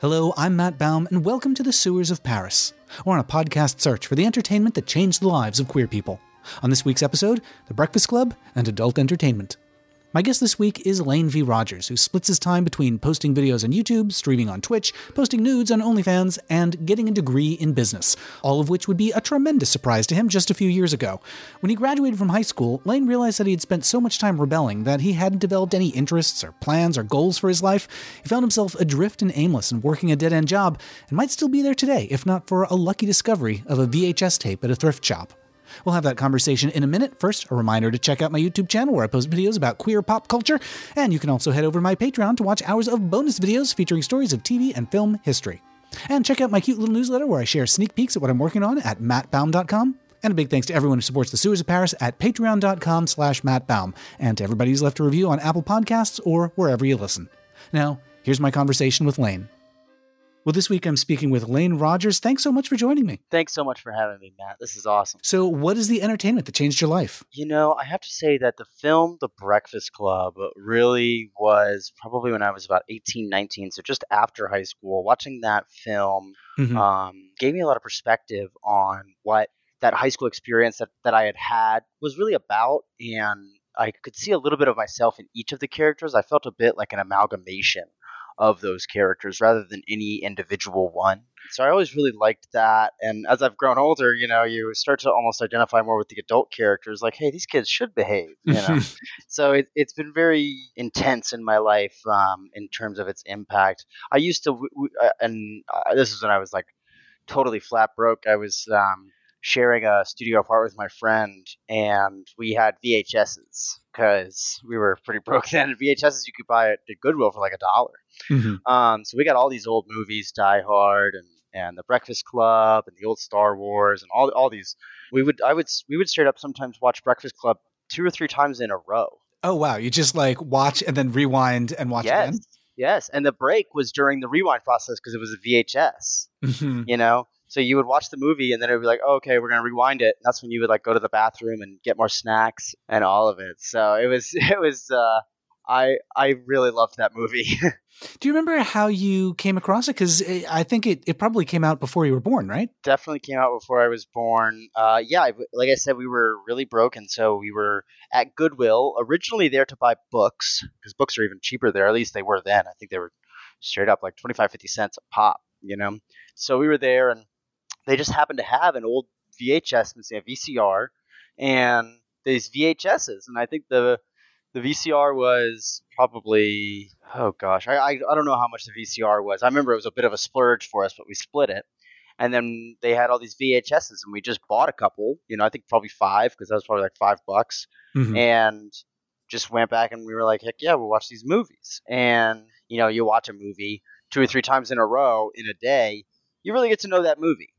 Hello, I'm Matt Baume, and welcome to the Sewers of Paris. We're on a podcast search for the entertainment that changed the lives of queer people. On this week's episode, The Breakfast Club and adult entertainment. My guest this week is Lane V. Rogers, who splits his time between posting videos on YouTube, streaming on Twitch, posting nudes on OnlyFans, and getting a degree in business, all of which would be a tremendous surprise to him just a few years ago. When he graduated from high school, Lane realized that he had spent so much time rebelling that he hadn't developed any interests or plans or goals for his life. He found himself adrift and aimless and working a dead end job, and might still be there today if not for a lucky discovery of a VHS tape at a thrift shop. We'll have that conversation in a minute. First, a reminder to check out my YouTube channel where I post videos about queer pop culture, and you can also head over to my Patreon to watch hours of bonus videos featuring stories of TV and film history. And check out my cute little newsletter where I share sneak peeks at what I'm working on at mattbaume.com. And a big thanks to everyone who supports the Sewers of Paris at patreon.com slash mattbaume, and to everybody who's left a review on Apple Podcasts or wherever you listen. Now, here's my conversation with Lane. Well, this week I'm speaking with Lane Rogers. Thanks so much for joining me. Thanks so much for having me, Matt. This is awesome. So, what is the entertainment that changed your life? You know, I have to say that the film The Breakfast Club really was probably when I was about 18, 19, so just after high school. Watching that film Mhm. um, gave me a lot of perspective on what that high school experience that, that I had had was really about. And I could see a little bit of myself in each of the characters. I felt a bit like an amalgamation of those characters rather than any individual one. So I always really liked that. And as I've grown older, you know, you start to almost identify more with the adult characters like, hey, these kids should behave, you know. so it, it's been very intense in my life um, in terms of its impact. I used to, w- w- uh, and uh, this is when I was like totally flat broke. I was um, sharing a studio apartment with my friend, and we had VHSs because we were pretty broke then. VHSs you could buy at Goodwill for like a dollar. Mhm. Um, so we got all these old movies, Die Hard, and and The Breakfast Club, and the old Star Wars, and all all these. We would I would we would straight up sometimes watch Breakfast Club two or three times in a row. Oh, wow. You just like watch and then rewind and watch yes, again? yes, and the break was during the rewind process because it was a VHS. Mhm. You know. So you would watch the movie and then it would be like, oh, okay, we're gonna rewind it. And that's when you would like go to the bathroom and get more snacks and all of it. So it was it was uh, I I really loved that movie. Do you remember how you came across it? Because I think it, it probably came out before you were born, right? definitely came out before I was born. Uh, yeah, like I said, we were really broken, so we were at Goodwill originally there to buy books because books are even cheaper there. At least they were then. I think they were straight up like 25, 50 cents a pop. You know, so we were there, and they just happened to have an old VHS, a VCR, and these VHSs, and I think the the VCR was probably oh gosh, I, I I don't know how much the VCR was. I remember it was a bit of a splurge for us, but we split it. And then they had all these VHSs, and we just bought a couple. You know, I think probably five because that was probably like five bucks, Mhm. and just went back and we were like, heck yeah, we'll watch these movies. And you know, you watch a movie two or three times in a row in a day, you really get to know that movie.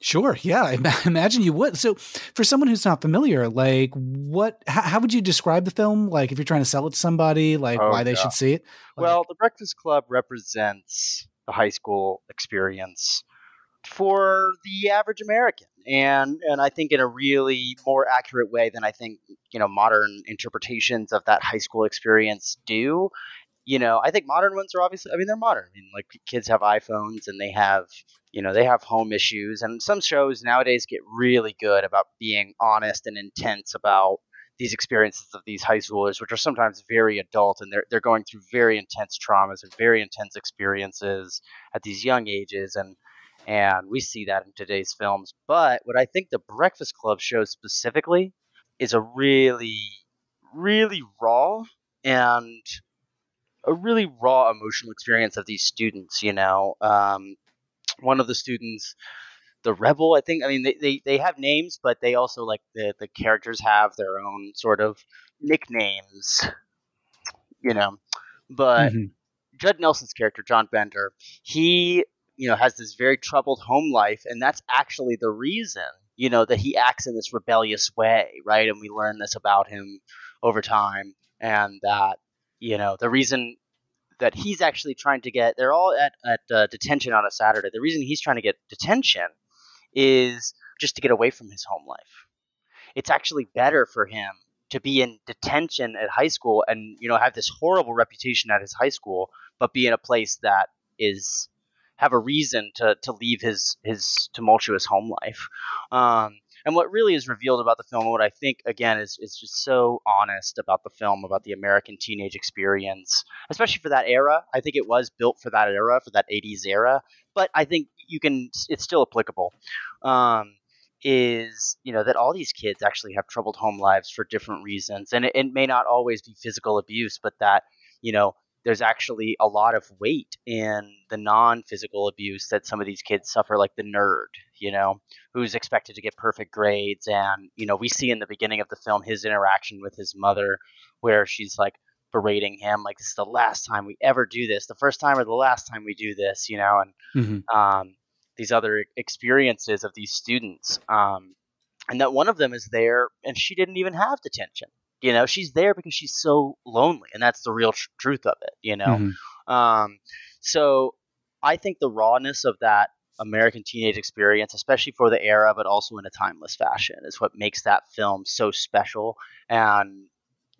Sure. Yeah. I imagine you would. So, for someone who's not familiar, like, what, how, how would you describe the film? Like, if you're trying to sell it to somebody, like, Oh, why they should see it? Like- Well, the Breakfast Club represents the high school experience for the average American, and and I think in a really more accurate way than I think you know modern interpretations of that high school experience do. You know, I think modern ones are obviously. I mean, they're modern. I mean, like kids have iPhones and they have you know they have home issues, and some shows nowadays get really good about being honest and intense about these experiences of these high schoolers, which are sometimes very adult and they're they're going through very intense traumas and very intense experiences at these young ages, and and we see that in today's films. But what I think the Breakfast Club shows specifically is a really, really raw and a really raw emotional experience of these students. You know, um, one of the students the rebel i think i mean they, they, they have names but they also like the, the characters have their own sort of nicknames you know but Mhm. judd nelson's character john bender he you know has this very troubled home life and that's actually the reason you know that he acts in this rebellious way right and we learn this about him over time and that you know the reason that he's actually trying to get they're all at, at uh, detention on a saturday the reason he's trying to get detention is just to get away from his home life it's actually better for him to be in detention at high school and you know have this horrible reputation at his high school but be in a place that is have a reason to to leave his his tumultuous home life. Um, and what really is revealed about the film, what I think again is is just so honest about the film, about the American teenage experience, especially for that era. I think it was built for that era, for that '80s era. But I think you can, it's still applicable. Um, is you know that all these kids actually have troubled home lives for different reasons, and it, it may not always be physical abuse, but that you know there's actually a lot of weight in the non-physical abuse that some of these kids suffer like the nerd you know who's expected to get perfect grades. And you know we see in the beginning of the film his interaction with his mother where she's like berating him like this is the last time we ever do this. The first time or the last time we do this you know and mm-hmm. um, these other experiences of these students um, and that one of them is there and she didn't even have detention you know, she's there because she's so lonely, and that's the real tr- truth of it. You know, mm-hmm. um, so I think the rawness of that American teenage experience, especially for the era, but also in a timeless fashion, is what makes that film so special and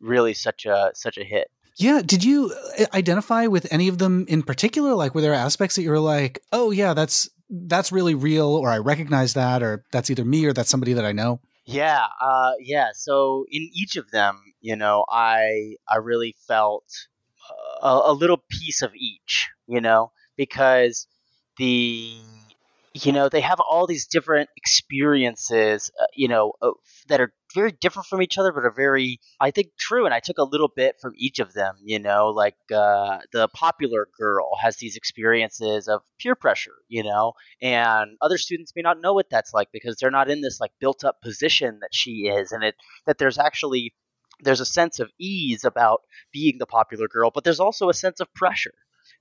really such a such a hit. Yeah. Did you uh, identify with any of them in particular? Like, were there aspects that you were like, "Oh, yeah, that's that's really real," or "I recognize that," or "That's either me or that's somebody that I know"? Yeah, uh, yeah. So in each of them, you know, I I really felt a, a little piece of each, you know, because the you know they have all these different experiences, uh, you know, uh, that are very different from each other, but are very, I think, true. And I took a little bit from each of them. You know, like uh, the popular girl has these experiences of peer pressure. You know, and other students may not know what that's like because they're not in this like built-up position that she is, and it that there's actually there's a sense of ease about being the popular girl, but there's also a sense of pressure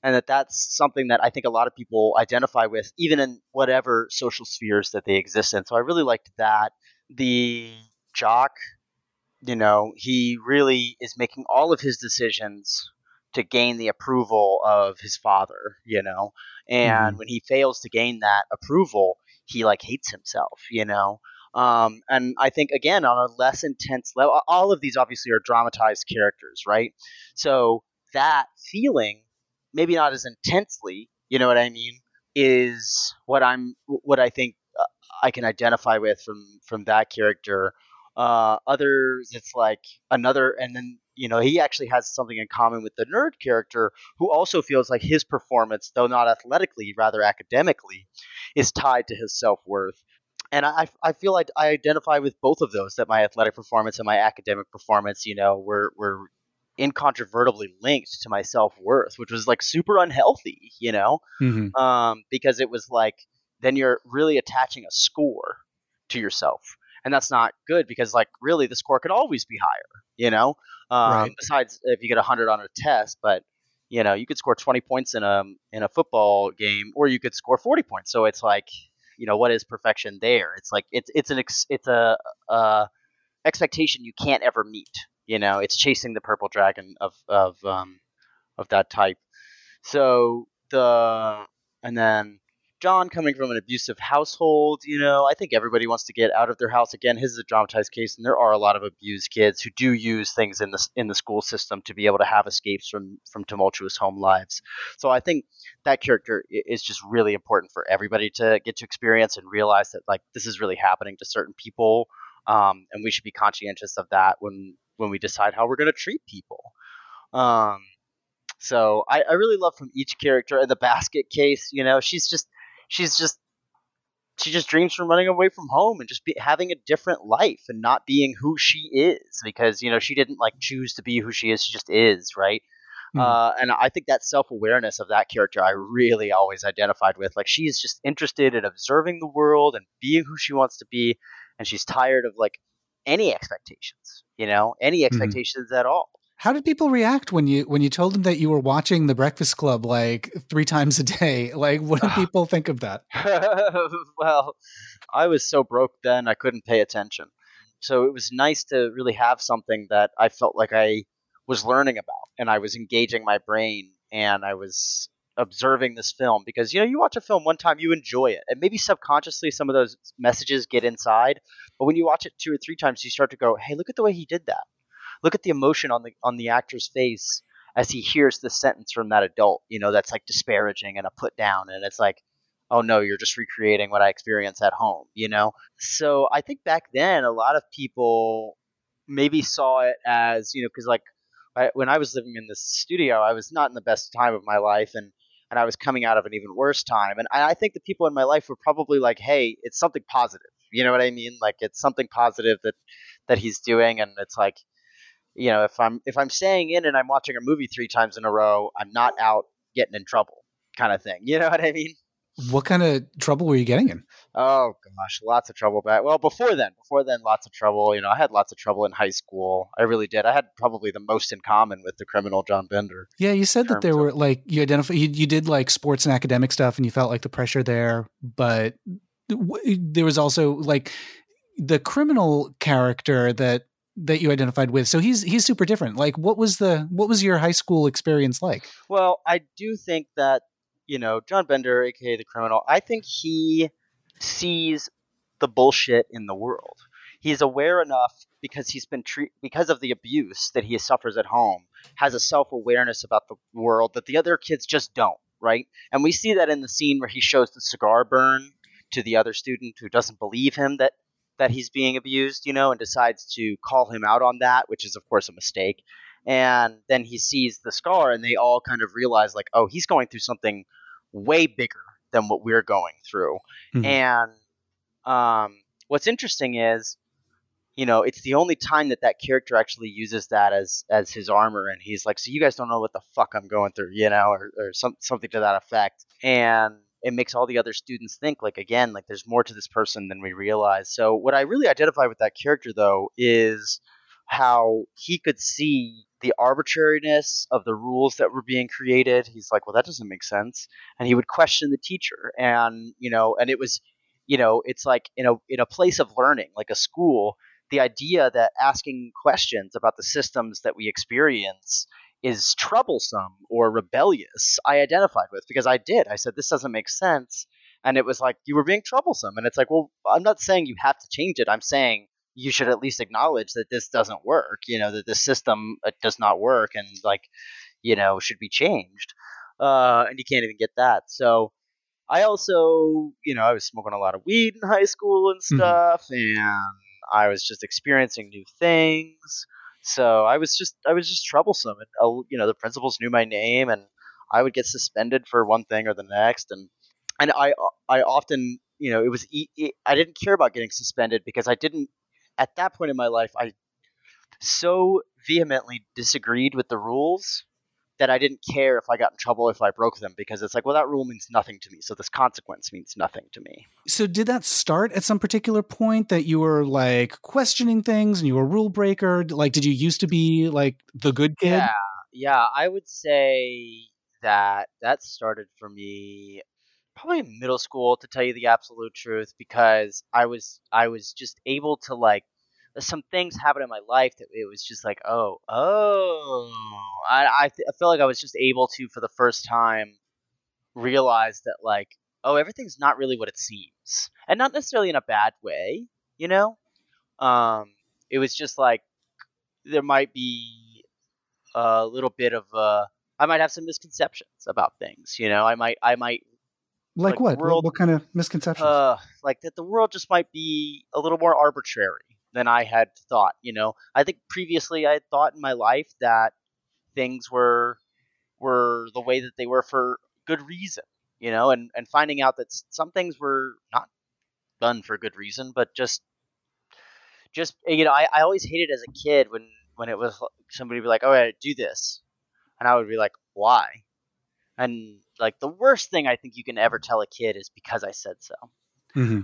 and that that's something that I think a lot of people identify with, even in whatever social spheres that they exist in. So I really liked that. The jock, you know, he really is making all of his decisions to gain the approval of his father, you know. And mm-hmm. when he fails to gain that approval, he like hates himself, you know. Um, and I think again on a less intense level, all of these obviously are dramatized characters, right? So that feeling, maybe not as intensely, you know what I mean, is what I'm, what I think uh, I can identify with from from that character uh, others, it's like another, and then you know he actually has something in common with the nerd character, who also feels like his performance, though not athletically, rather academically, is tied to his self worth. And I, I feel like I identify with both of those. That my athletic performance and my academic performance, you know, were were incontrovertibly linked to my self worth, which was like super unhealthy, you know, mm-hmm. um, because it was like then you're really attaching a score to yourself and that's not good because like really the score could always be higher you know? Um, right. besides if you get 100 on a test but you know you could score 20 points in a in a football game or you could score 40 points. So it's like you know what is perfection there? It's like it's it's an ex, it's a, a expectation you can't ever meet you know? It's chasing the purple dragon of of um of that type. So the and then John coming from an abusive household, you know, I think everybody wants to get out of their house. Again, his is a dramatized case, and there are a lot of abused kids who do use things in the in the school system to be able to have escapes from from tumultuous home lives. So I think that character is just really important for everybody to get to experience and realize that like this is really happening to certain people, um, and we should be conscientious of that when when we decide how we're going to treat people. Um, so I, I really love from each character. In the basket case, you know, she's just she's just she just dreams from running away from home and just be, having a different life and not being who she is because you know she didn't like choose to be who she is she just is right mm. uh, and i think that self-awareness of that character i really always identified with like she is just interested in observing the world and being who she wants to be and she's tired of like any expectations you know any hmm. expectations mm. at all how did people react when you when you told them that you were watching The Breakfast Club like three times a day? Like, what did people think of that? well, I was so broke then I couldn't pay attention. So it was nice to really have something that I felt like I was learning about, and I was engaging my brain, and I was observing this film because you know you watch a film one time you enjoy it and maybe subconsciously some of those messages get inside but when you watch it two or three times you start to go hey look at the way he did that look at the emotion on the on the actor's face as he hears the sentence from that adult, you know, that's like disparaging and a put down. And it's like, oh no, you're just recreating what I experienced at home, you know? So I think back then, a lot of people maybe saw it as, you know, because like I, when I was living in this studio, I was not in the best time of my life. And and I was coming out of an even worse time. And I think the people in my life were probably like, "Hey, it's something positive." You know what I mean? Like it's something positive that that he's doing, and it's like, you know, if I'm if I'm staying in and I'm watching a movie three times in a row, I'm not out getting in trouble, kind of thing. You know what I mean? What kind of trouble were you getting in? Oh gosh, lots of trouble back. Well, before then, before then, lots of trouble. You know, I had lots of trouble in high school. I really did. I had probably the most in common with the criminal John Bender. Yeah, you said that there were like you identify you, you did like sports and academic stuff, and you felt like the pressure there, but there was also like the criminal character that that you identified with. So he's he's super different. Like what was the what was your high school experience like? Well, I do think that, you know, John Bender, aka the criminal, I think he sees the bullshit in the world. He's aware enough because he's been treat because of the abuse that he suffers at home, has a self-awareness about the world that the other kids just don't, right? And we see that in the scene where he shows the cigar burn to the other student who doesn't believe him that that he's being abused, you know, and decides to call him out on that, which is of course a mistake. And then he sees the scar and they all kind of realize like, oh, he's going through something way bigger than what we're going through. Mm-hmm. And um, what's interesting is, you know, it's the only time that that character actually uses that as as his armor, and he's like, "So you guys don't know what the fuck I'm going through," you know, or, or some, something to that effect. And it makes all the other students think like again like there's more to this person than we realize. So what i really identify with that character though is how he could see the arbitrariness of the rules that were being created. He's like well that doesn't make sense. And he would question the teacher. And you know and it was you know it's like in a in a place of learning like a school the idea that asking questions about the systems that we experience is troublesome or rebellious, I identified with because I did. I said, this doesn't make sense. And it was like, you were being troublesome. And it's like, well, I'm not saying you have to change it. I'm saying you should at least acknowledge that this doesn't work, you know, that the system uh, does not work and, like, you know, should be changed. Uh, and you can't even get that. So I also, you know, I was smoking a lot of weed in high school and mm-hmm. stuff. Mm-hmm. And I was just experiencing new things. So I was just I was just troublesome, and uh, you know the principals knew my name, and I would get suspended for one thing or the next, and and I I often you know it was I didn't care about getting suspended because I didn't at that point in my life I so vehemently disagreed with the rules that I didn't care if I got in trouble if I broke them because it's like, well, that rule means nothing to me. So this consequence means nothing to me. So did that start at some particular point that you were like questioning things and you were a rule breaker? Like, did you used to be like the good kid? Yeah. Yeah. I would say that that started for me probably in middle school to tell you the absolute truth because I was I was just able to like some things happened in my life that it was just like, oh, oh, I I, th- I feel like I was just able to for the first time realize that like, oh, everything's not really what it seems, and not necessarily in a bad way, you know. Um, it was just like there might be a little bit of uh, I might have some misconceptions about things, you know. I might I might like, like what? World, what? What kind of misconceptions? Uh, like that the world just might be a little more arbitrary than I had thought. You know, I think previously I had thought in my life that things were were the way that they were for good reason. You know, and and finding out that some things were not done for good reason, but just just you know, I, I always hated as a kid when when it was somebody would be like, "Oh, yeah, do this," and I would be like, "Why?" And like the worst thing I think you can ever tell a kid is because I said so. Mm-hmm.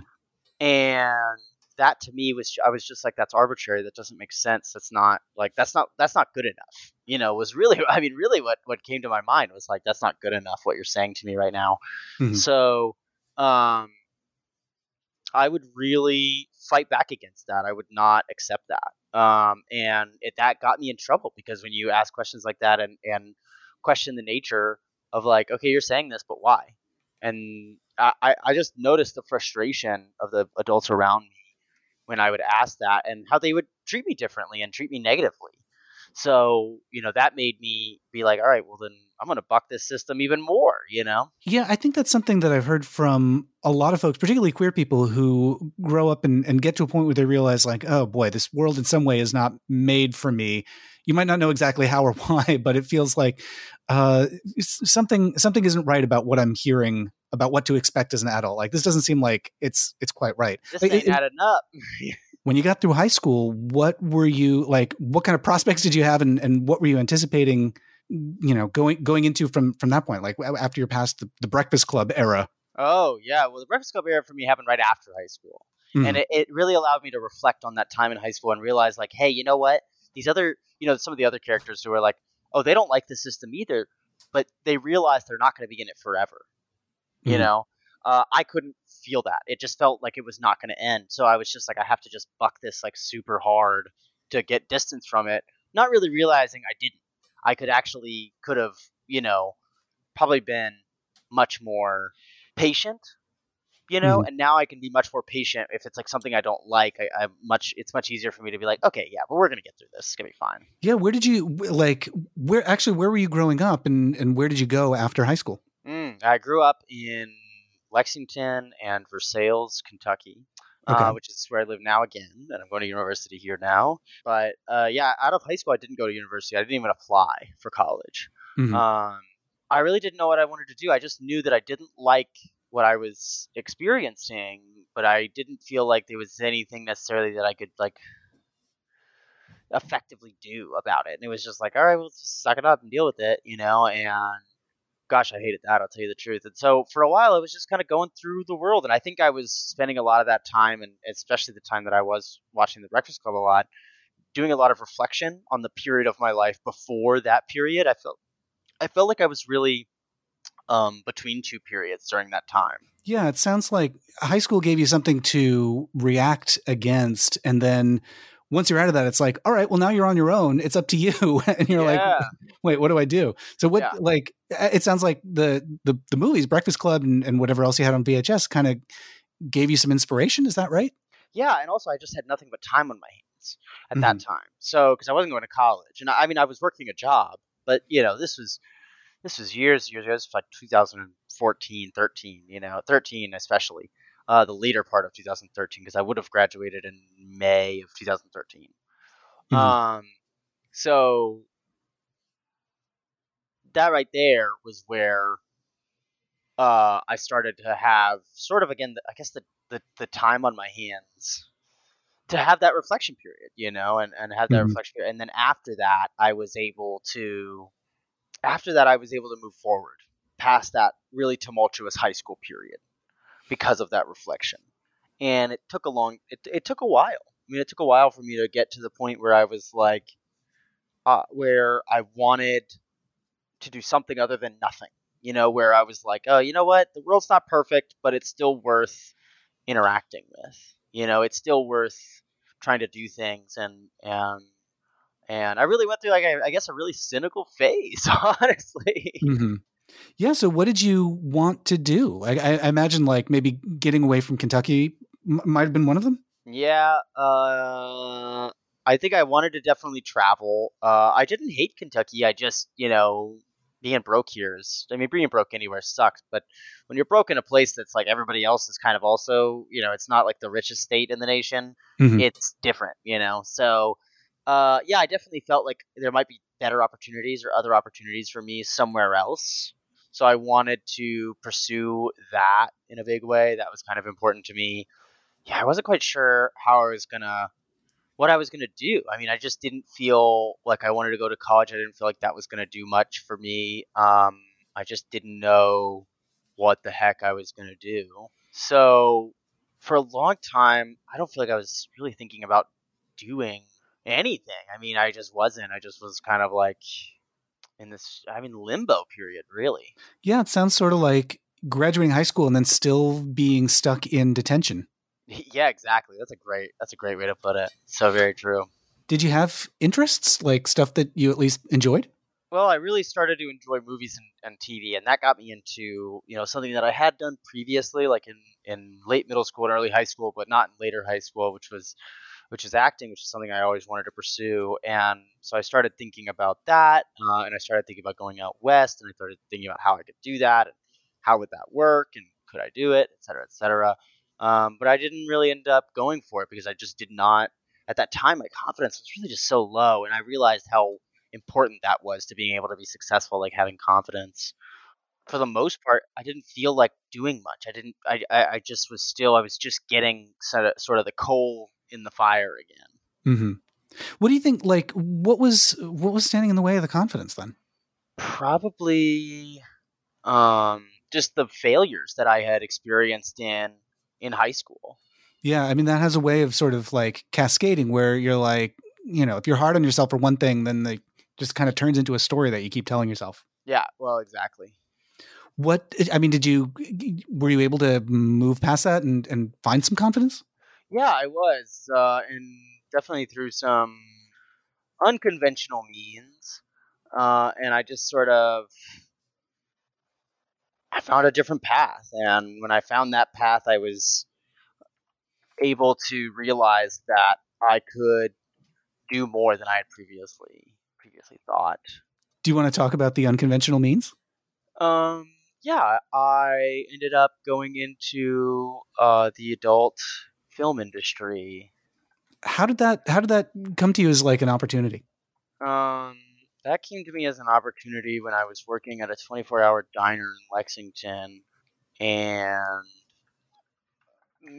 And that to me was I was just like that's arbitrary. That doesn't make sense. That's not like that's not that's not good enough. You know was really I mean really what what came to my mind was like that's not good enough what you're saying to me right now. Mm-hmm. so um I would really fight back against that. I would not accept that. Um and it, that got me in trouble because when you ask questions like that and and question the nature of like okay you're saying this but why? And I, I just noticed the frustration of the adults around me when I would ask that and how they would treat me differently and treat me negatively. So, you know, that made me be like, all right, well, then I'm going to buck this system even more, you know? Yeah, I think that's something that I've heard from a lot of folks, particularly queer people who grow up and, and get to a point where they realize, like, oh boy, this world in some way is not made for me. You might not know exactly how or why, but it feels like uh, something something isn't right about what I'm hearing about what to expect as an adult. Like this doesn't seem like it's it's quite right. This Like, ain't it- adding up. when you got through high school, what were you like? What kind of prospects did you have, and, and what were you anticipating? You know, going going into from from that point, like after you're past the, the Breakfast Club era. oh, yeah. Well, the Breakfast Club era for me happened right after high school. Mhm. and it, it really allowed me to reflect on that time in high school and realize like hey you know what these other you know some of the other characters who are like oh they don't like the system either but they realize they're not going to be in it forever you Mhm. know uh, i couldn't feel that it just felt like it was not going to end so i was just like i have to just buck this like super hard to get distance from it not really realizing i didn't i could actually could have you know probably been much more patient you know and now i can be much more patient if it's like something i don't like I, i'm much it's much easier for me to be like okay yeah but we're gonna get through this it's gonna be fine Yeah, where did you like? Where actually, where were you growing up, and and where did you go after high school? mm, i grew up in lexington and versailles kentucky Okay. uh, which is where i live now again and i'm going to university here now but uh, yeah out of high school i didn't go to university i didn't even apply for college Mhm. um, I really didn't know what I wanted to do. I just knew that I didn't like what I was experiencing, but I didn't feel like there was anything necessarily that I could like effectively do about it. And it was just like, all right, well, just suck it up and deal with it, you know. And gosh, I hated that. I'll tell you the truth. And so for a while, I was just kind of going through the world, and I think I was spending a lot of that time, and especially the time that I was watching The Breakfast Club a lot, doing a lot of reflection on the period of my life before that period. I felt I felt like I was really um, between two periods during that time. Yeah, it sounds like high school gave you something to react against, and then once you're out of that, it's like, all right, well now you're on your own. It's up to you, and you're like, wait, what do I do? So what? Yeah. Like, uh, it sounds like the the the movies, Breakfast Club, and, and whatever else you had on VHS, kind of gave you some inspiration. Is that right? yeah, and also I just had nothing but time on my hands at that mm-hmm. time. So because I wasn't going to college, and I, I mean I was working a job, but you know this was this was years years ago. This was like 2014, 13. You know, 13 especially. Uh, the later part of 2013 because I would have graduated in May of 2013. Mhm. Um, so that right there was where uh, I started to have sort of again, the, I guess the, the the time on my hands to have that reflection period, you know, and and have that Mhm. reflection period, and then after that, I was able to after that I was able to move forward past that really tumultuous high school period because of that reflection, and it took a long it it took a while. I mean, it took a while for me to get to the point where I was like, uh, where I wanted to do something other than nothing. You know, where I was like, oh, you know what? The world's not perfect, but it's still worth interacting with. You know, it's still worth trying to do things and and and I really went through like I, I guess a really cynical phase, honestly. hmm Yeah. So, what did you want to do? I, I, imagine, like maybe getting away from Kentucky m- might have been one of them. Yeah, uh, I think I wanted to definitely travel. Uh, I didn't hate Kentucky. I just, you know, being broke here is, I mean, being broke anywhere sucks, but when you're broke in a place that's like everybody else is kind of also, you know, it's not like the richest state in the nation, Mhm. it's different, you know? So, uh, yeah, I definitely felt like there might be better opportunities or other opportunities for me somewhere else. So I wanted to pursue that in a big way. That was kind of important to me. Yeah, I wasn't quite sure how I was gonna, what I was gonna do. I mean, I just didn't feel like I wanted to go to college. I didn't feel like that was gonna do much for me. Um, I just didn't know what the heck I was gonna do. So for a long time, I don't feel like I was really thinking about doing anything. I mean, I just wasn't. I just was kind of like in this, I mean, limbo period, really. Yeah, it sounds sort of like graduating high school and then still being stuck in detention. Yeah, exactly. That's a great. That's a great way to put it. So very true. Did you have interests, like stuff that you at least enjoyed? Well, I really started to enjoy movies and, and TV, and that got me into you know something that I had done previously, like in, in late middle school and early high school, but not in later high school, which was which is acting, which is something I always wanted to pursue. And so I started thinking about that, uh, and I started thinking about going out west, and I started thinking about how I could do that, and how would that work, and could I do it, et cetera, et cetera. Um, but I didn't really end up going for it because I just did not. At that time, my confidence was really just so low, and I realized how important that was to being able to be successful, like having confidence. For the most part, I didn't feel like doing much. I didn't. I. I, just was still. I was just getting sort of, sort of the coal in the fire again. Mm-hmm. What do you think? Like, what was what was standing in the way of the confidence then? Probably, um, just the failures that I had experienced in in high school. Yeah, I mean that has a way of sort of like cascading where you're like, you know, if you're hard on yourself for one thing, then it just kind of turns into a story that you keep telling yourself. Yeah, well, exactly. What I mean, did you were you able to move past that and and find some confidence? Yeah, I was, uh, and definitely through some unconventional means. Uh, and I just sort of I found a different path, and when I found that path, I was able to realize that I could do more than I had previously previously thought. Do you want to talk about the unconventional means? Um, yeah, I ended up going into uh, the adult film industry. How did that How did that come to you as like an opportunity? Um, that came to me as an opportunity when I was working at a 24 hour diner in Lexington, and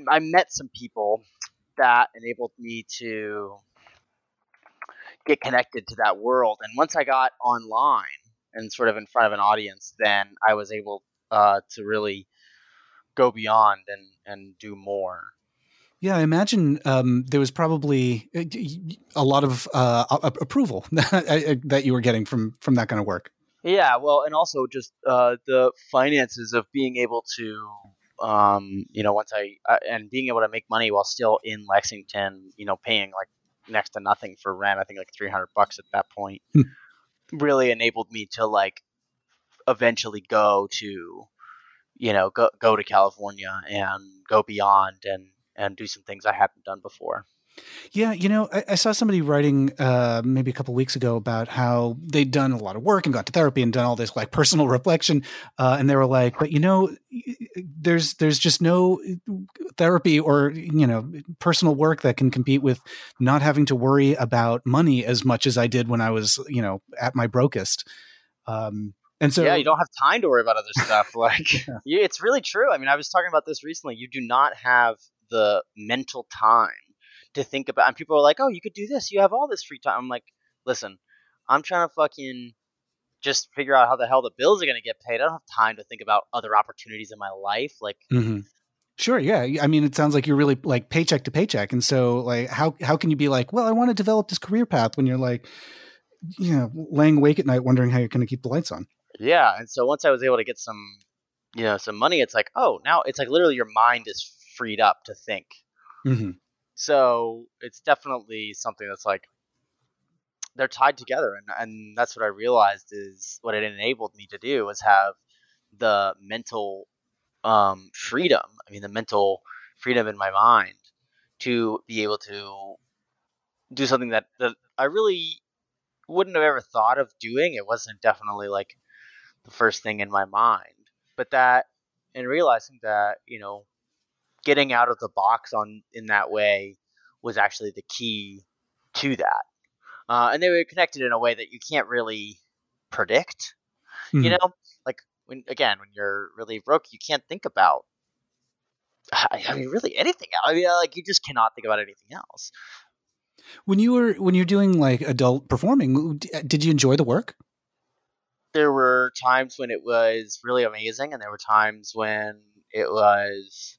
I met some people that enabled me to get connected to that world. And once I got online and sort of in front of an audience, then I was able uh, to really go beyond and, and do more. Yeah, I imagine um, there was probably uh, a lot of uh, approval that you were getting from from that kind of work. Yeah, well, and also just uh, the finances of being able to, um, you know, once I uh, and being able to make money while still in Lexington, you know, paying like next to nothing for rent. I think like three hundred bucks at that point. Hmm. really enabled me to like eventually go to, you know, go go to California and go beyond and and do some things I hadn't done before. Yeah, you know, I, I saw somebody writing uh, maybe a couple weeks ago about how they'd done a lot of work and got to therapy and done all this like personal reflection, uh, and they were like, "But you know, there's there's just no therapy or you know personal work that can compete with not having to worry about money as much as I did when I was you know at my brokest." Um, and so, yeah, you don't have time to worry about other stuff. Like, yeah. it's really true. I mean, I was talking about this recently. You do not have the mental time to think about. And people are like, "Oh, you could do this. You have all this free time." I'm like, "Listen, I'm trying to fucking just figure out how the hell the bills are going to get paid. I don't have time to think about other opportunities in my life." Like, mm-hmm. Sure, yeah. I mean, it sounds like you're really like paycheck to paycheck, and so like, how how can you be like, well, I want to develop this career path when you're like, you know, laying awake at night wondering how you're going to keep the lights on? Yeah, and so once I was able to get some, you know, some money, it's like, oh, now it's like literally your mind is freed up to think. Mm-hmm. So it's definitely something that's like they're tied together, and and that's what I realized is what it enabled me to do was have the mental um, freedom. I mean, the mental freedom in my mind to be able to do something that, that I really wouldn't have ever thought of doing. It wasn't definitely like the first thing in my mind, but that and realizing that you know getting out of the box on in that way was actually the key to that. Uh, and they were connected in a way that you can't really predict. Mm-hmm. You know, like when again when you're really broke, you can't think about. I mean, really anything. I mean, like you just cannot think about anything else. When you were when you're doing like adult performing, did you enjoy the work? There were times when it was really amazing, and there were times when it was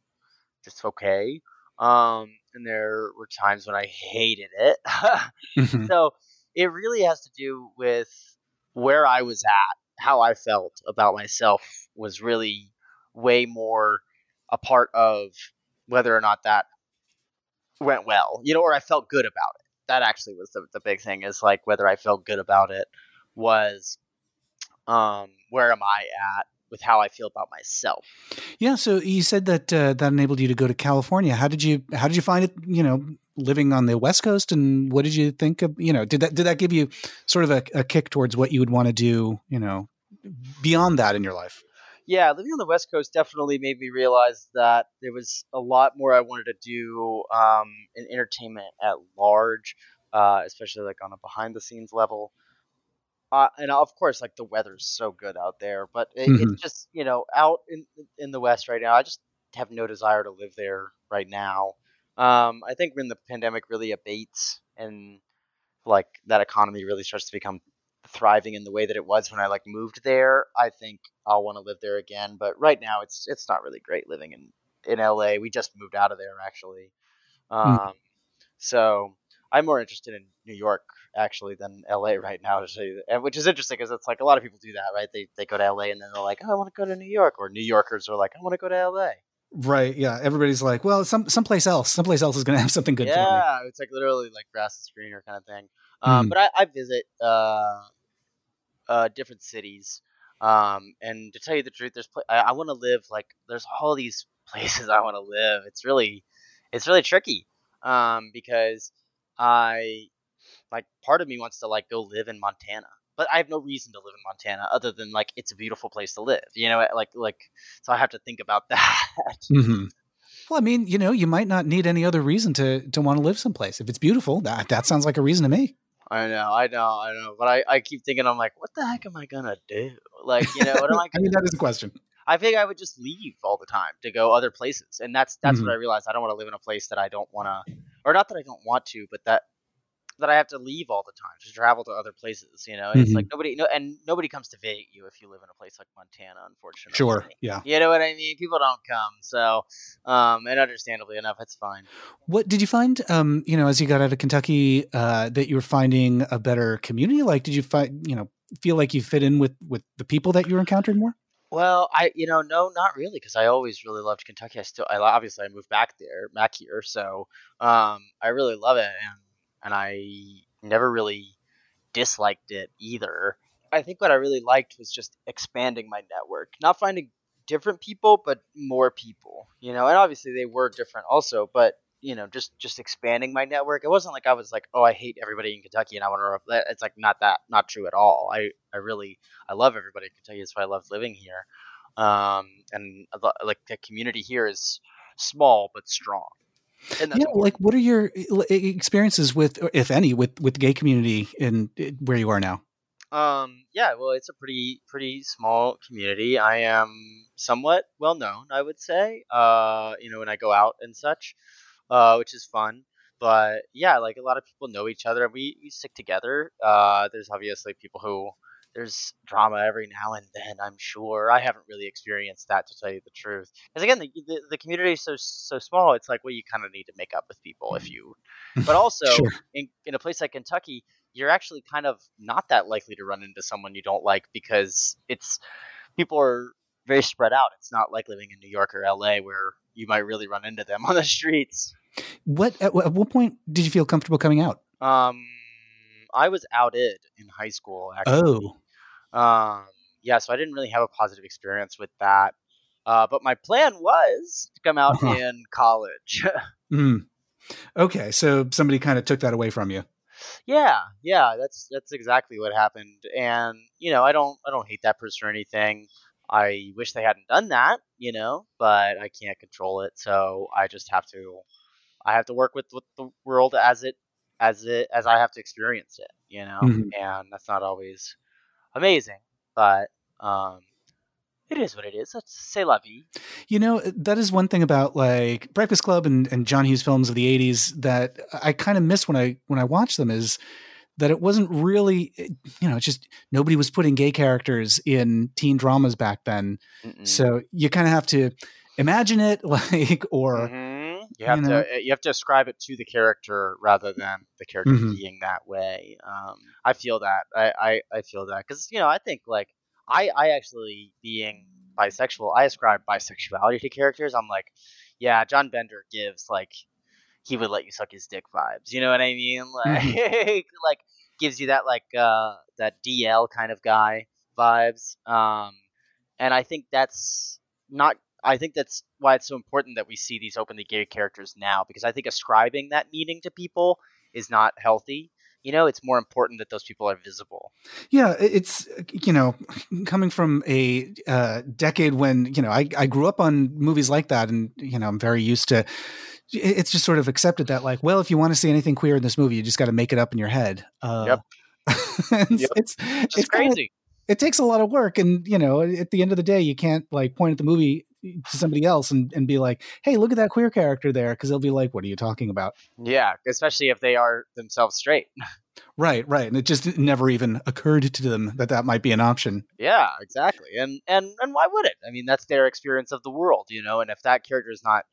just okay. Um, and there were times when I hated it. mm-hmm. So it really has to do with where I was at, how I felt about myself was really way more a part of whether or not that went well, you know, or I felt good about it. That actually was the, the big thing is like whether I felt good about it was um, where am I at with how I feel about myself. Yeah. So you said that uh, that enabled you to go to California. How did you How did you find it? You know, living on the West Coast, and what did you think of? You know, did that did that give you sort of a, a kick towards what you would want to do? You know, beyond that in your life. Yeah, living on the West Coast definitely made me realize that there was a lot more I wanted to do um, in entertainment at large, uh, especially like on a behind the scenes level. Uh, and of course, like the weather's so good out there, but it, Mhm. it's just you know out in in the West right now. I just have no desire to live there right now. Um, I think when the pandemic really abates and like that economy really starts to become thriving in the way that it was when I like moved there, I think I'll want to live there again. But right now, it's it's not really great living in in LA. We just moved out of there actually, um, so I'm more interested in New York actually than LA right now to and which is interesting because it's like a lot of people do that, right? They they go to LA and then they're like, oh, I want to go to New York, or New Yorkers are like, I want to go to LA. Right. Yeah. Everybody's like, well, some someplace else, someplace else is going to have something good for me. yeah, it's like literally like grass is greener kind of thing. Um, Mhm. But I, I visit uh, uh, different cities, um, and to tell you the truth, there's pla- I, I want to live like there's all these places I want to live. It's really it's really tricky um, because I like part of me wants to like go live in Montana. But I have no reason to live in Montana other than like it's a beautiful place to live, you know. Like, like, so I have to think about that. hmm Well, I mean, you know, you might not need any other reason to to want to live someplace. If it's beautiful, that that sounds like a reason to me. I know, I know, I know. But I, I keep thinking, I'm like, what the heck am I gonna do? Like, you know, what am I I gonna mean, that is a question. I think I would just leave all the time to go other places, and that's that's Mhm. what I realized. I don't want to live in a place that I don't want to, or not that I don't want to, but that that I have to leave all the time to travel to other places. You know, it's Mhm. like nobody, no, and nobody comes to visit you if you live in a place like Montana. Unfortunately, Sure. Yeah. You know what I mean? People don't come, so um, and understandably enough, it's fine. What did you find? Um, you know, as you got out of Kentucky, uh, that you were finding a better community. Like, did you find, you know, feel like you fit in with with the people that you were encountering more? Well, I you know no, not really, because I always really loved Kentucky. I still, I obviously I moved back there, back here, so um, I really love it, and and I never really disliked it either. I think what I really liked was just expanding my network, not finding different people, but more people. You know, and obviously they were different also, but you know, just just expanding my network. It wasn't like I was like, oh, I hate everybody in Kentucky and I want to. It's like not that, not true at all. I I really I love everybody in Kentucky. That's why I love living here. Um, and like the community here is small but strong. Yeah. Like, what are your uh, experiences with, if any, with with the gay community in where you are now? Um, yeah, well, it's a pretty pretty small community. I am somewhat well known, I would say. Uh, you know, when I go out and such, uh, which is fun. But yeah, like a lot of people know each other. We we stick together. Uh, there's obviously people who there's drama every now and then. I'm sure I haven't really experienced that to tell you the truth. Because again, the, the the community is so so small. It's like well, you kind of need to make up with people if you. But also Sure. in in a place like Kentucky, you're actually kind of not that likely to run into someone you don't like because it's people are very spread out. It's not like living in New York or LA where you might really run into them on the streets. What at, at what point did you feel comfortable coming out? Um, I was outed in high school actually. Oh, Um, yeah, so I didn't really have a positive experience with that. Uh, but my plan was to come out Uh-huh. in college. mm. okay. So somebody kind of took that away from you. Yeah, yeah, that's that's exactly what happened. And you know, I don't I don't hate that person or anything. I wish they hadn't done that, you know, but I can't control it, so I just have to I have to work with, with the world as it as it as I have to experience it, you know, Mhm. and that's not always amazing, but um, it is what it is. Let's say la vie. You know, that is one thing about like Breakfast Club and, and John Hughes films of the '80s that I kind of miss when I when I watch them is that it wasn't really, you know, it's just nobody was putting gay characters in teen dramas back then. Mm-mm. So you kind of have to imagine it, like, or Mhm. You have you know- to uh, you have to ascribe it to the character rather than the character Mhm. being that way. Um, I feel that I, I, I feel that because you know I think like I I actually being bisexual I ascribe bisexuality to characters. I'm like, yeah, John Bender gives like he would let you suck his dick vibes. You know what I mean? Like like gives you that like uh that DL kind of guy vibes. Um, and I think that's not. I think that's why it's so important that we see these openly gay characters now because I think ascribing that meaning to people is not healthy. You know, it's more important that those people are visible. Yeah, it's you know coming from a uh, decade when you know I, I grew up on movies like that, and you know I'm very used to. It's just sort of accepted that like, well, if you want to see anything queer in this movie, you just got to make it up in your head. Uh, Yep. it's, Yep. it's It's, it's kinda- crazy. it takes a lot of work and you know at the end of the day you can't like point at the movie to somebody else and, and be like hey look at that queer character there because they'll be like what are you talking about yeah, especially if they are themselves straight. right right and it just never even occurred to them that that might be an option Yeah, exactly. And and and why would it? I mean, that's their experience of the world, you know. And if that character is not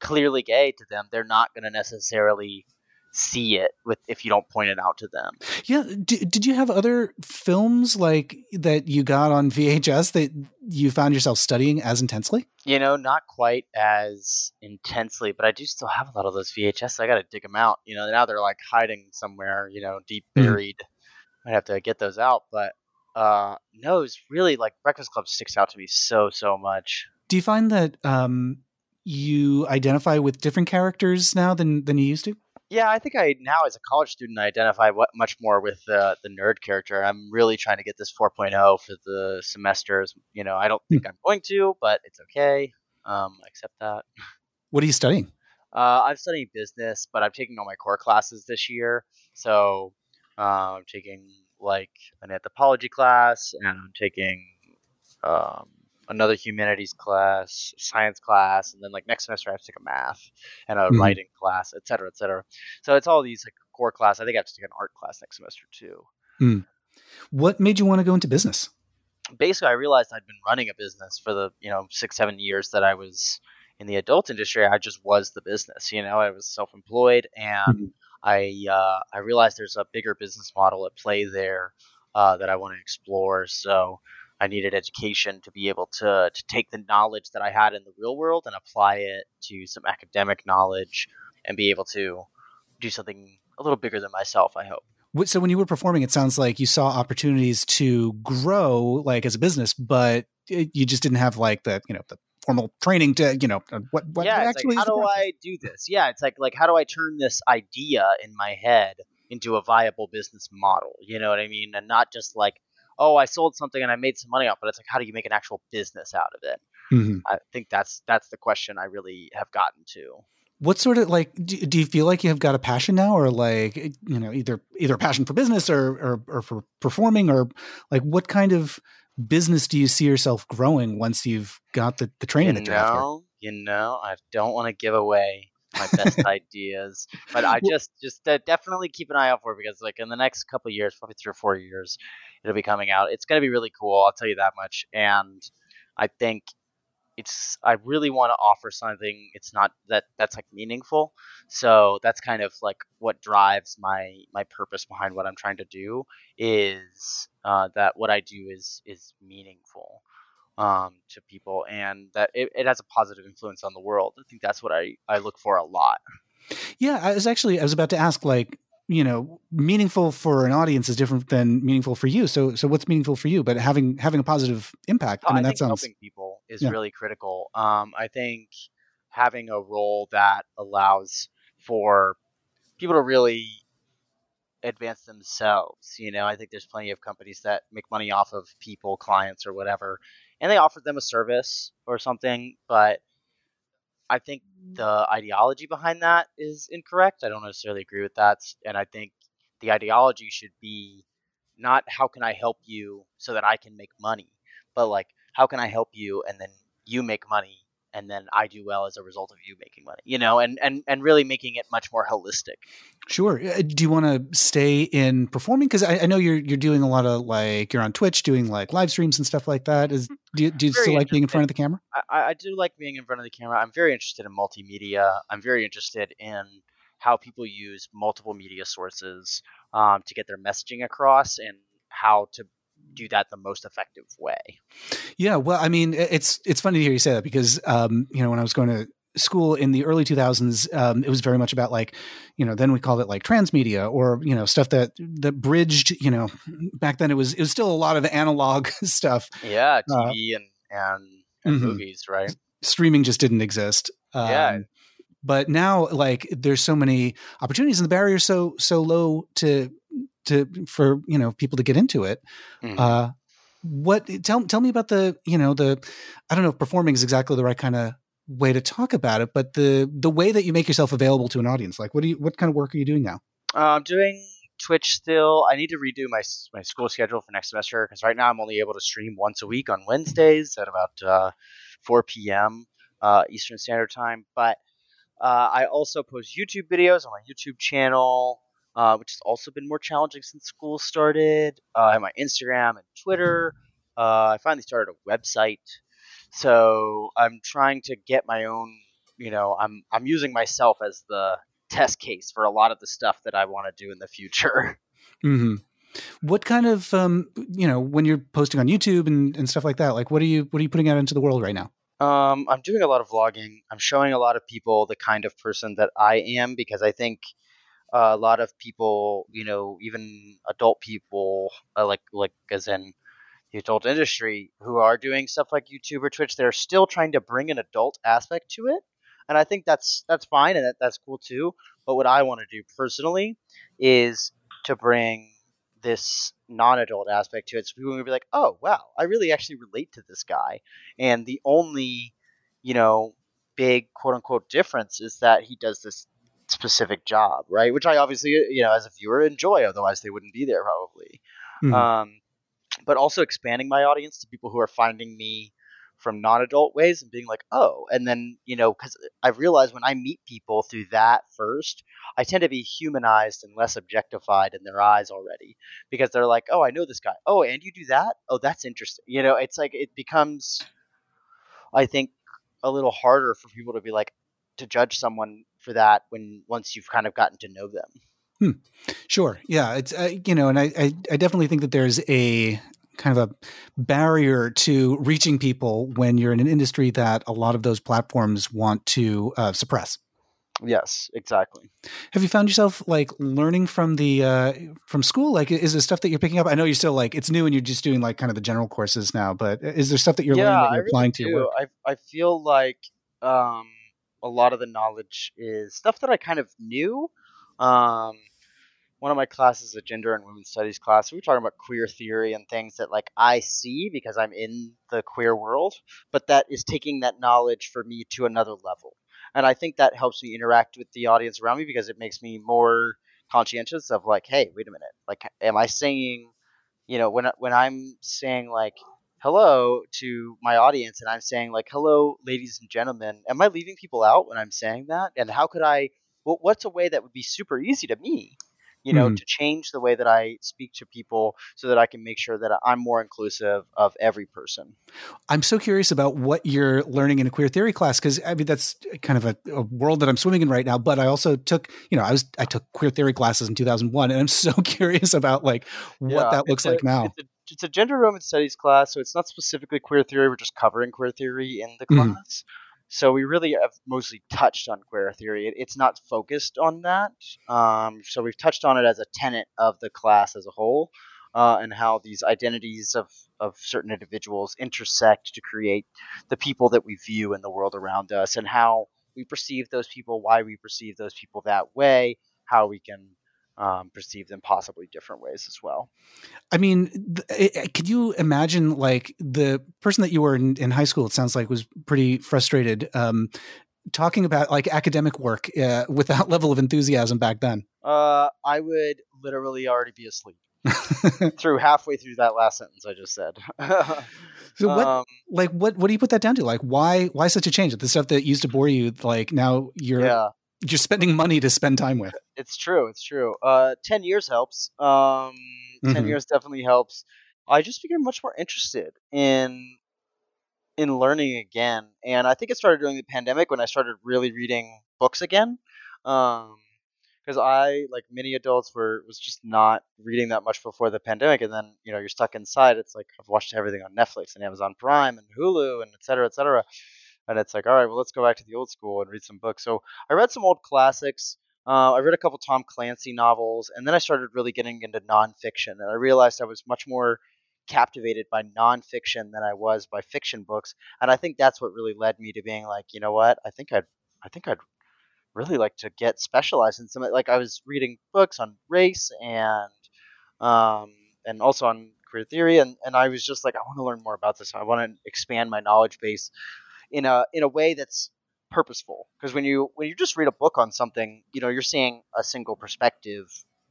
clearly gay to them, they're not going to necessarily see it with if you don't point it out to them. yeah D- did you have other films like that you got on vhs that you found yourself studying as intensely You know, not quite as intensely, but I do still have a lot of those VHS. I got to dig them out. You know, now they're like hiding somewhere, you know, deep Mhm. buried. I'd have to get those out, but uh no, it's really like Breakfast Club sticks out to me so so much. do you find that um you identify with different characters now than than you used to Yeah, I think I now as a college student I identify what much more with uh, the nerd character. I'm really trying to get this 4.0 for the semesters. You know, I don't think I'm going to, but it's okay. Um, I accept that. what are you studying Uh, I'm studying business, but I'm taking all my core classes this year. So uh, I'm taking like an anthropology class, and I'm taking um, another humanities class, science class, and then like next semester I have to take a math and a Mhm. writing class, et cetera, et cetera. So it's all these like core class. I think I have to take an art class next semester too. what made you want to go into business basically I realized I'd been running a business for the you know six seven years that I was in the adult industry. I just was the business. You know, I was self employed, and Mhm. I uh, I realized there's a bigger business model at play there uh, that I want to explore. So I needed education to be able to to take the knowledge that I had in the real world and apply it to some academic knowledge and be able to do something a little bigger than myself. I hope. So when you were performing, it sounds like you saw opportunities to grow, like as a business, but you just didn't have like the you know the formal training to you know uh, what what yeah, actually like, is how do? I do this? Yeah, it's like like how do I turn this idea in my head into a viable business model? You know what I mean? And not just like, oh, I sold something and I made some money off, but it's like how do you make an actual business out of it? Mhm. I think that's that's the question I really have gotten to. What sort of like do, do you feel like you have got a passion now, or like you know either either a passion for business or or, or for performing, or like what kind of business do you see yourself growing once you've got the the training You that you're after? know, you know, I don't want to give away my best ideas, but I just just uh, definitely keep an eye out for it because like in the next couple of years, probably three or four years, it'll be coming out. It's gonna be really cool. I'll tell you that much. And I think it's I really want to offer something. It's not that that's like meaningful. So that's kind of like what drives my my purpose behind what I'm trying to do is uh, that what I do is is meaningful um, to people and that it, it has a positive influence on the world. I think that's what I, I look for a lot. Yeah, I was actually I was about to ask like you know meaningful for an audience is different than meaningful for you. So so what's meaningful for you? But having having a positive impact. I I, mean that think sounds helping people is yeah. really critical. Um, I think having a role that allows for people to really advance themselves. You know, I think there's plenty of companies that make money off of people, clients, or whatever, and they offer them a service or something, but I think the ideology behind that is incorrect. I don't necessarily agree with that. And I think the ideology should be not how can I help you so that I can make money, but like how can I help you and then you make money and then I do well as a result of you making money, you know, and, and, and really making it much more holistic. Sure. Uh, Do you want to stay in performing? Because I, I know you're you're doing a lot of like you're on Twitch doing like live streams and stuff like that. Is do you, do you still like being in front of the camera? I, I do like being in front of the camera. I'm very interested in multimedia. I'm very interested in how people use multiple media sources um, to get their messaging across and how to do that the most effective way. Yeah. Well, I mean, it's it's funny to hear you say that because um, you know when I was going to school in the early 2000s um, it was very much about like you know then we called it like transmedia or you know stuff that that bridged you know back then it was it was still a lot of analog stuff Yeah, Uh, TV and and, and Mhm. movies, right? Streaming just didn't exist. Um, Yeah. But now, like, there's so many opportunities, and the barrier's so so low to to for you know people to get into it. Mhm. Uh, what tell tell me about the you know the I don't know if performing is exactly the right kind of way to talk about it, but the the way that you make yourself available to an audience. Like, what do you what kind of work are you doing now? Uh, I'm doing Twitch still. I need to redo my my school schedule for next semester because right now I'm only able to stream once a week on Wednesdays at about uh, 4 p.m. Uh, Eastern Standard Time. But uh, I also post YouTube videos on my YouTube channel, uh, which has also been more challenging since school started. Uh, I have my Instagram and Twitter. Uh, I finally started a website, so I'm trying to get my own. You know, I'm I'm using myself as the test case for a lot of the stuff that I want to do in the future. hmm What kind of um, you know when you're posting on YouTube and, and stuff like that? Like, what are you what are you putting out into the world right now? Um, I'm doing a lot of vlogging. I'm showing a lot of people the kind of person that I am because I think a lot of people, you know, even adult people, uh, like like as in the adult industry, who are doing stuff like YouTube or Twitch, they're still trying to bring an adult aspect to it, and I think that's that's fine and that, that's cool too. But what I want to do personally is to bring this non-adult aspect to it, so people will be like, "Oh, wow, I really actually relate to this guy." And the only, you know, big quote unquote difference is that he does this specific job, right? Which I obviously, you know, as a viewer enjoy, otherwise they wouldn't be there probably. Mhm. Um, but also expanding my audience to people who are finding me from non-adult ways and being like, oh, and then you know, because I've realized when I meet people through that first, I tend to be humanized and less objectified in their eyes already because they're like, oh, I know this guy. Oh, and you do that? Oh, that's interesting. You know, it's like it becomes, I think, a little harder for people to be like to judge someone for that when once you've kind of gotten to know them. Sure. Yeah. It's uh, you know, and I, I I definitely think that there's a kind of a barrier to reaching people when you're in an industry that a lot of those platforms want to uh, suppress. Yes, exactly. Have you found yourself like learning from the uh, from school? Like, is there stuff that you're picking up? I know you're still like it's new and you're just doing like kind of the general courses now, but is there stuff that you're yeah, learning that you're really applying to your work? I I feel like um, a lot of the knowledge is stuff that I kind of knew. Um, one of my classes, a gender and women's studies class, we were talking about queer theory and things that like I see because I'm in the queer world, but that is taking that knowledge for me to another level. And I think that helps me interact with the audience around me because it makes me more conscientious of like, hey, wait a minute, like, am I saying, you know, when when I'm saying like hello to my audience and I'm saying like hello, ladies and gentlemen, am I leaving people out when I'm saying that? And how could I? Well, what's a way that would be super easy to me? You know, Mhm. to change the way that I speak to people so that I can make sure that I'm more inclusive of every person. I'm so curious about what you're learning in a queer theory class because I mean that's kind of a, a world that I'm swimming in right now. But I also took, you know, I was I took queer theory classes in 2001, and I'm so curious about like what Yeah, that looks a- like now. It's a, gender women studies class, so it's not specifically queer theory. We're just covering queer theory in the Mhm. class. So we really have mostly touched on queer theory. It, it's not focused on that. Um, so we've touched on it as a tenet of the class as a whole, uh, and how these identities of of certain individuals intersect to create the people that we view in the world around us, and how we perceive those people, why we perceive those people that way, how we can um, perceive them possibly different ways as well. I mean, th- it, could you imagine like the person that you were in, in high school? It sounds like was pretty frustrated. Um, talking about like academic work uh, with that level of enthusiasm back then. Uh, I would literally already be asleep through halfway through that last sentence I just said. So what, Um, like, what, what do you put that down to? Like, why, why such a change? The stuff that used to bore you, like now you're yeah, you're spending money to spend time with. it's true. It's true. Uh, ten years helps. Um, 10 Mhm. years definitely helps. I just became much more interested in in learning again, and I think it started during the pandemic when I started really reading books again. Um, because I, like many adults, were was just not reading that much before the pandemic, and then you know you're stuck inside. It's like I've watched everything on Netflix and Amazon Prime and Hulu and et cetera, et cetera. And it's like, all right, well, let's go back to the old school and read some books. So I read some old classics. Uh, I read a couple Tom Clancy novels, and then I started really getting into nonfiction, and I realized I was much more captivated by nonfiction than I was by fiction books, and I think that's what really led me to being like, you know what, I think I'd I think I'd really like to get specialized in some like I was reading books on race and um, and also on queer theory and, and I was just like I want to learn more about this. I want to expand my knowledge base in a in a way that's purposeful because when you when you just read a book on something, you know, you're seeing a single perspective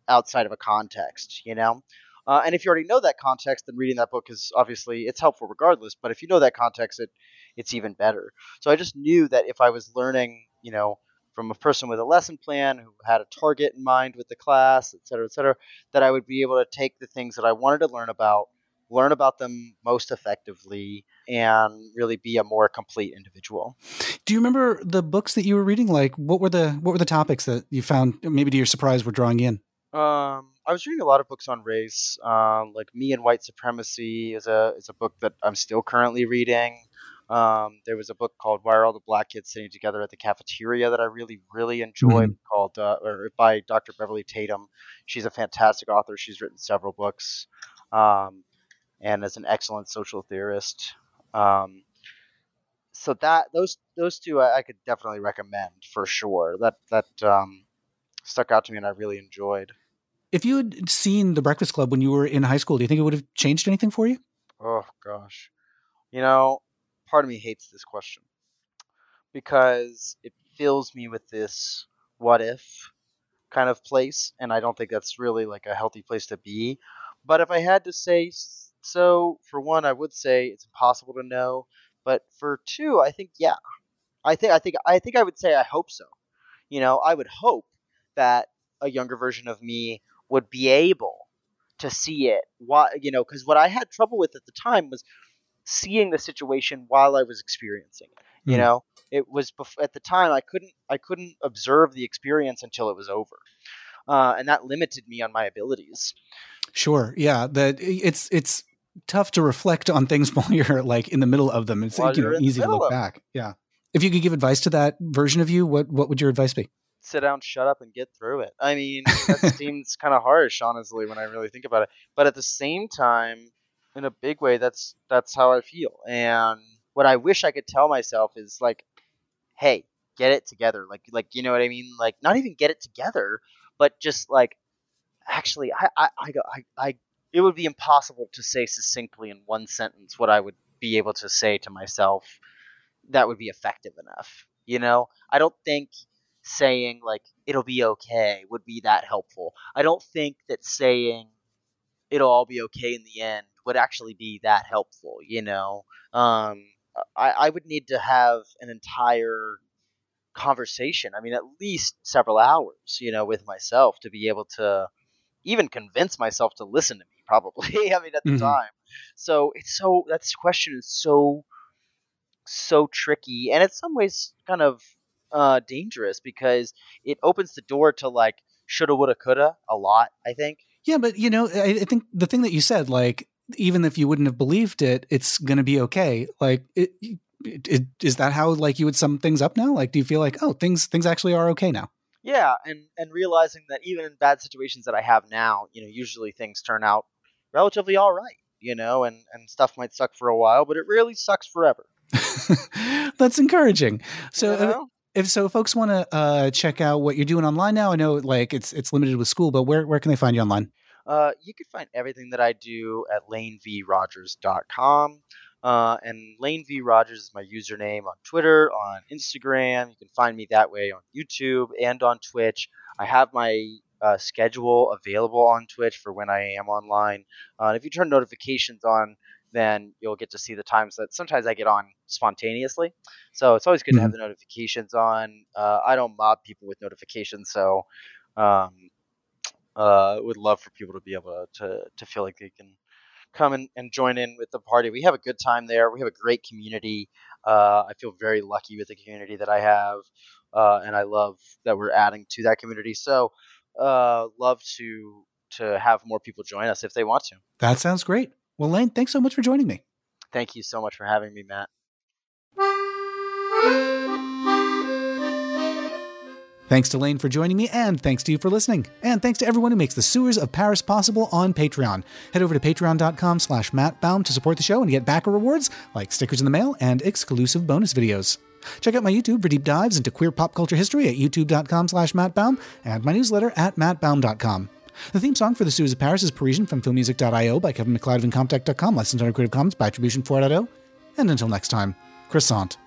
outside of a context, you know. Uh, and if you already know that context, then reading that book is obviously it's helpful regardless. But if you know that context, it it's even better. So I just knew that if I was learning, you know, from a person with a lesson plan who had a target in mind with the class, et cetera, et cetera, that I would be able to take the things that I wanted to learn about, learn about them most effectively, and really be a more complete individual. Do you remember the books that you were reading? Like, what were the what were the topics that you found maybe to your surprise were drawing in? Um, I was reading a lot of books on race, um, like Me and White Supremacy is a is a book that I'm still currently reading. Um, there was a book called "Why Are All the Black Kids Sitting Together at the Cafeteria" that I really, really enjoyed, mm-hmm. called uh, or by Dr. Beverly Tatum. She's a fantastic author. She's written several books, um, and is an excellent social theorist. Um, so that those those two I, I, could definitely recommend for sure. That that um, stuck out to me, and I really enjoyed. If you had seen The Breakfast Club when you were in high school, do you think it would have changed anything for you? Oh gosh, you know, part of me hates this question because it fills me with this what if kind of place, and I don't think that's really like a healthy place to be. But if I had to say so, for one, I would say it's impossible to know. But for two, I think yeah, I think I think I think I would say I hope so. You know, I would hope that a younger version of me would be able to see it. Why, you know, because what I had trouble with at the time was seeing the situation while I was experiencing it. You mm. know, it was bef- at the time I couldn't I couldn't observe the experience until it was over, uh, and that limited me on my abilities. Sure, yeah, that it's it's tough to reflect on things while you're like in the middle of them. It's you know, easy to look back. Yeah. If you could give advice to that version of you, what what would your advice be? Sit down, shut up, and get through it. I mean, that seems kind of harsh, honestly, when I really think about it. But at the same time, in a big way, that's that's how I feel. And what I wish I could tell myself is like, hey, get it together. Like like you know what I mean? Like not even get it together, but just like actually I I I, I, I it would be impossible to say succinctly in one sentence what I would be able to say to myself that would be effective enough. You know, I don't think saying like it'll be okay would be that helpful. I don't think that saying it'll all be okay in the end would actually be that helpful. You know, um, I, I would need to have an entire conversation. I mean, at least several hours, you know, with myself to be able to even convince myself to listen to me. Probably, I mean, at the mm-hmm. time. So it's so that question is so so tricky, and in some ways, kind of uh, dangerous because it opens the door to like shoulda, woulda, coulda a lot. I think. Yeah, but you know, I, I think the thing that you said, like even if you wouldn't have believed it, it's going to be okay. Like, it, it, it, is that how like you would sum things up now? Like, do you feel like oh things things actually are okay now? Yeah, and and realizing that even in bad situations that I have now, you know, usually things turn out relatively all right. You know, and and stuff might suck for a while, but it really sucks forever. That's encouraging. So. You know? if so, folks want to uh, check out what you're doing online now, I know like it's it's limited with school, but where where can they find you online? Uh, you can find everything that I do at lanevrogers.com. Uh, and Lane V Rogers is my username on Twitter, on Instagram. You can find me that way on YouTube and on Twitch. I have my uh, schedule available on Twitch for when I am online. Uh, if you turn notifications on, then you'll get to see the times that sometimes I get on spontaneously. So it's always good mm-hmm. to have mm-hmm. the notifications on. Uh, I don't mob people with notifications, so um, uh, would love for people to be able to to feel like they can come and, and join in with the party. We have a good time there. We have a great community. Uh, I feel very lucky with the community that I have, uh, and I love that we're adding to that community. So, uh, love to to have more people join us if they want to. That sounds great. Well, Lane, thanks so much for joining me. Thank you so much for having me, Matt. Thanks to Lane for joining me, and thanks to you for listening. And thanks to everyone who makes the Sewers of Paris possible on Patreon. Head over to patreon.com slash mattbaume to support the show and get backer rewards like stickers in the mail and exclusive bonus videos. Check out my YouTube for deep dives into queer pop culture history at youtube.com slash mattbaume and my newsletter at mattbaume.com. The theme song for The Sewers of Paris is Parisian from filmmusic.io by Kevin MacLeod of Incompetech.com, licensed under Creative Commons by Attribution 4.0. And until next time, croissant.